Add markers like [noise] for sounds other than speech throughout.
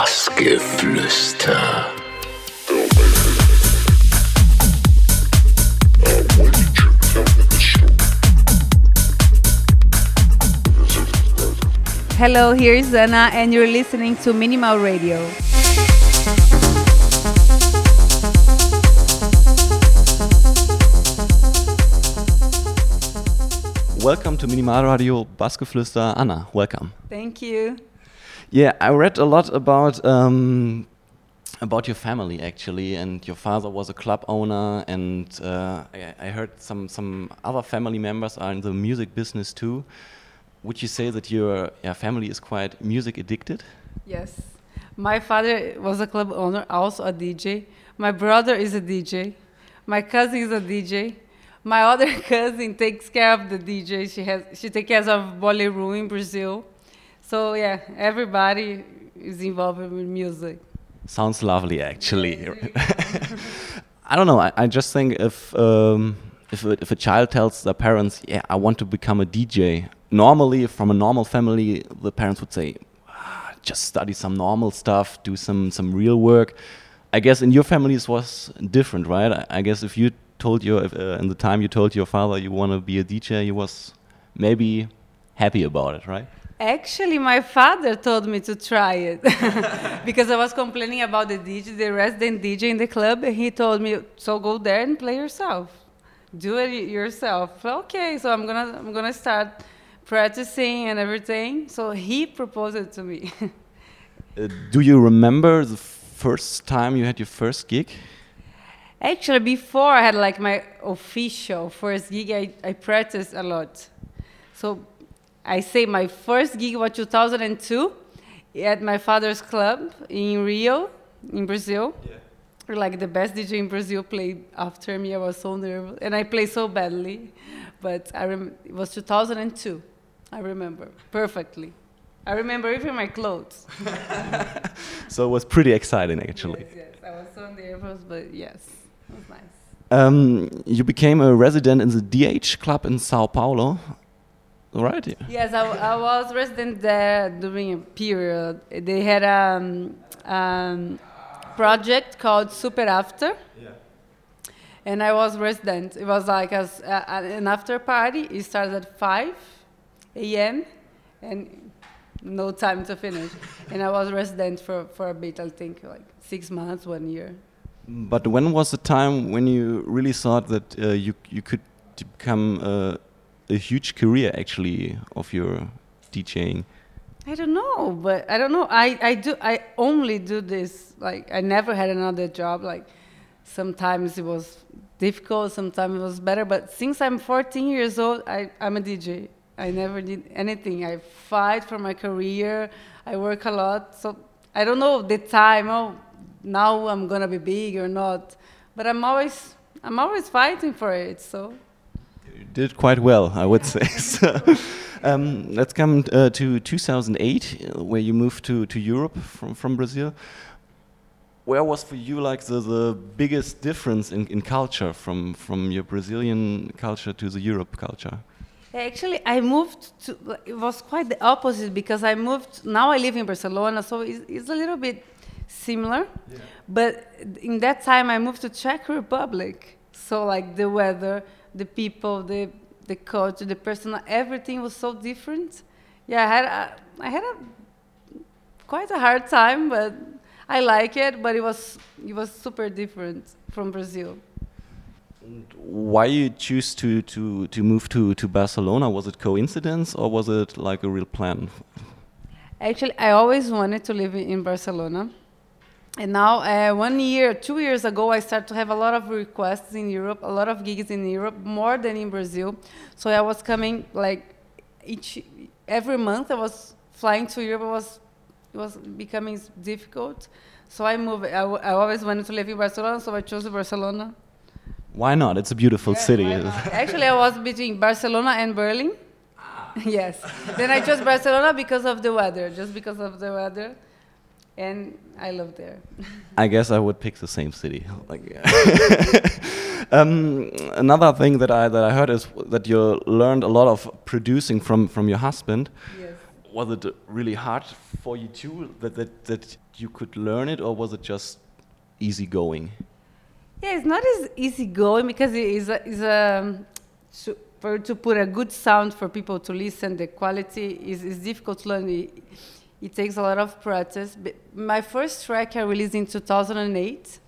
Bassgeflüster. Hello, here's Zana, and you're listening to Minimal Radio. Welcome to Minimal Radio Bassgeflüster. Anna, welcome. Thank you. Yeah, I read a lot about um, about your family actually, and your father was a club owner, and uh, I, I heard some some other family members are in the music business too. Would you say that your family is quite music addicted? Yes. My father was a club owner, also a DJ. My brother is a DJ. My cousin is a DJ. My other [laughs] cousin takes care of the DJ. She has she takes care of Bolero in Brazil. So yeah, everybody is involved with music. Sounds lovely, actually. [laughs] I don't know. I, I just think if um, if a, if a child tells their parents, "Yeah, I want to become a DJ," normally from a normal family, the parents would say, ah, "Just study some normal stuff, do some some real work." I guess in your family it was different, right? I, I guess if you told your uh, in the time you told your father you want to be a DJ, he was maybe happy about it, right? Actually, my father told me to try it [laughs] because I was complaining about the DJ, the resident DJ in the club, and he told me, "So go there and play yourself, do it yourself." Okay, so I'm gonna I'm gonna start practicing and everything. So he proposed it to me. [laughs] uh, do you remember the first time you had your first gig? Actually, before I had like my official first gig, I, I practiced a lot. So I say my first gig was 2002 at my father's club in Rio, in Brazil. Yeah. Like the best DJ in Brazil played after me. I was so nervous, and I played so badly. But I rem- it was 2002. I remember perfectly. I remember even my clothes. [laughs] so it was pretty exciting, actually. Yes, yes. I was so nervous, but yes, it was nice. Um, you became a resident in the D-Edge club in Sao Paulo right? Yeah. Yes, I, I, was resident there during a period. They had a um, um, project called Super After. Yeah. And I was resident. It was like a, an after party. It started at 5 a.m. and no time to finish. [laughs] and I was resident for, for a bit, I think like six months, one year. But when was the time when you really thought that uh, you, you could become uh, a huge career actually of your DJing? I don't know, but I don't know. I, I do I only do this. Like I never had another job. Like sometimes it was difficult, sometimes it was better. But since I'm 14 years old, I, I'm a DJ. I never did anything. I fight for my career. I work a lot. So I don't know the time. Oh, now I'm gonna be big or not. But I'm always I'm always fighting for it. So did quite well, I would say. [laughs] so, um, let's come uh, to 2008, uh, where you moved to, to Europe from, from Brazil. Where was for you like the, the biggest difference in, in culture from, from your Brazilian culture to the Europe culture? Actually, I moved to, it was quite the opposite because I moved, now I live in Barcelona, so it's, it's a little bit similar. Yeah. But in that time, I moved to Czech Republic. So, like the weather, the people, the the culture, the personal, everything was so different. Yeah, I had a, I had a quite a hard time, but I like it. But it was it was super different from Brazil. Why you choose to to to move to to Barcelona? Was it coincidence or was it like a real plan? Actually, I always wanted to live in Barcelona. And now, uh, one year, two years ago, I started to have a lot of requests in Europe, a lot of gigs in Europe, more than in Brazil. So I was coming like each every month. I was flying to Europe. It was it was becoming difficult. So I moved. I, I always wanted to live in Barcelona, so I chose Barcelona. Why not? It's a beautiful city. [laughs] Actually, I was between Barcelona and Berlin. Ah. [laughs] yes. then I chose Barcelona because of the weather, just because of the weather and I live there. I guess I would pick the same city. [laughs] Like, [laughs] um, another thing that I that I heard is that you learned a lot of producing from from your husband. Yes. was it really hard for you too that, that, that you could learn it, or was it just easy going? Yeah, it's not as easy going because it is a, is a to, for to put a good sound for people to listen. The quality is, is difficult to learn. It, it takes a lot of practice. My first track I released in 2008.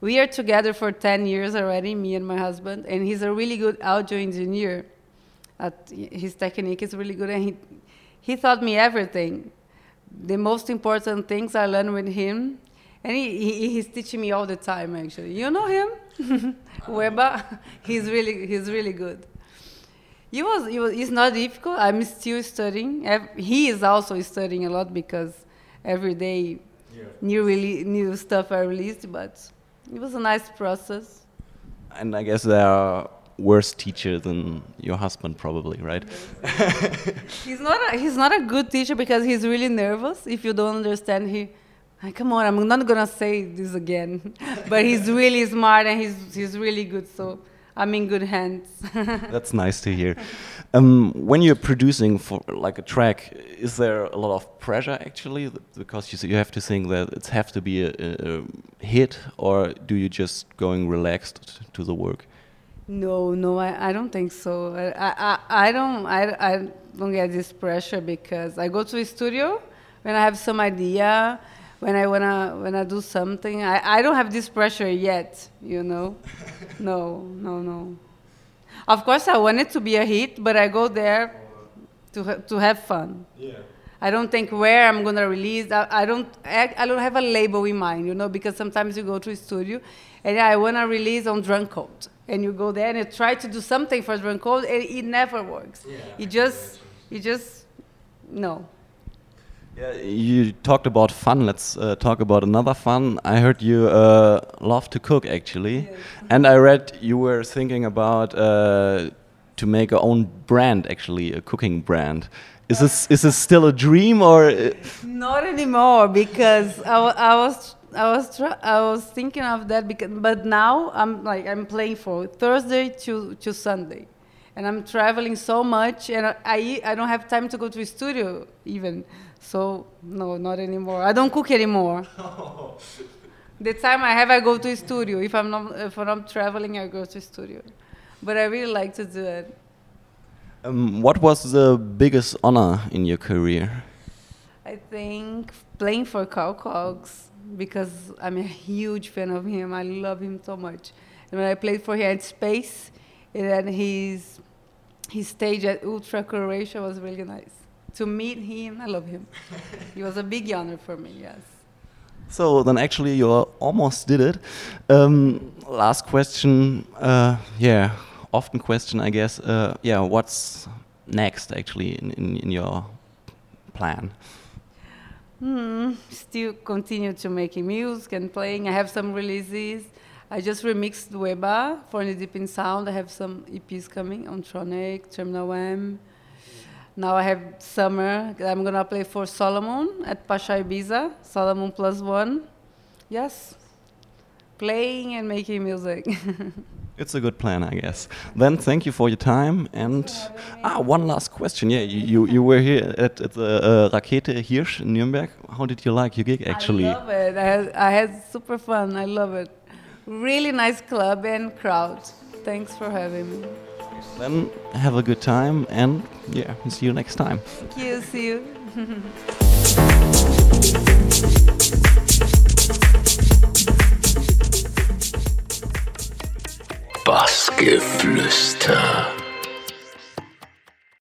We are together for 10 years already, me and my husband, and he's a really good audio engineer. At, his technique is really good, and he, he taught me everything. The most important things I learned with him, and he, he, he's teaching me all the time, actually. You know him? [laughs] Wehbba? he's really, he's really good. He was, he was, it's not difficult. I'm still studying. He is also studying a lot because every day yeah. new, rele- new stuff are released, but it was a nice process. And I guess there are worse teacher than your husband, probably, right? [laughs] he's not. A, he's not a good teacher because he's really nervous. If you don't understand, he. Come on, I'm not gonna say this again, [laughs] but he's really smart and he's he's really good. So I'm in good hands. [laughs] That's nice to hear. Um, when you're producing for like a track, is there a lot of pressure actually? Because you you have to think that it have to be a, a, hit, or do you just going relaxed to the work? No, no, I, I don't think so. I, I, I don't I, I don't get this pressure because I go to the studio when I have some idea when I wanna when I do something. I, I don't have this pressure yet, you know. [laughs] no, no, no. Of course, I want it to be a hit, but I go there to ha to have fun. Yeah. I don't think where I'm gonna release. I, I don't. I, I, don't have a label in mind, you know, because sometimes you go to a studio, and I wanna release on Drumcode, and you go there and you try to do something for Drumcode, and it never works. Yeah. It just, it just, no. Yeah, you talked about fun. Let's uh, talk about another fun. I heard you uh, love to cook, actually, and I read you were thinking about uh, to make your own brand, actually, a cooking brand. Is this is this still a dream or? Uh, Not anymore, because I, I was I was I was thinking of that because but now I'm like I'm playing for Thursday to to Sunday, and I'm traveling so much, and I I, don't have time to go to a studio even. So no, not anymore. I don't cook anymore. [laughs] the time I have, I go to a studio. If I'm not, if I'm traveling, I go to a studio. But I really like to do it. Um, what was the biggest honor in your career? I think playing for Carl Cox because I'm a huge fan of him. I love him so much. And when I played for him at Space, and then his his stage at Ultra Croatia was really nice to meet him. I love him. he was a big honor for me. Yes. So then, actually, you almost did it. Um, last question. Uh, yeah, often question, I guess. Uh, yeah, what's next actually in, in, in your plan? Hmm, still continue to making music and playing. I have some releases. I just remixed Wehbba for the Deep in Sound. I have some EPs coming on Tronic, Terminal M. Now I have summer. I'm gonna play for Solomun at Pacha Ibiza. Solomun plus one. Yes, playing and making music. [laughs] it's a good plan, I guess. Then thank you for your time. And ah, one last question. Yeah, you, you, you were here at, at the uh, Rakete Hirsch in Nuremberg. How did you like your gig actually? I love it. I had, I had super fun. I love it. Really nice club and crowd. Thanks for having me. Then have a good time and yeah, see you next time. Thank you. See you. [laughs] Bassgeflüster.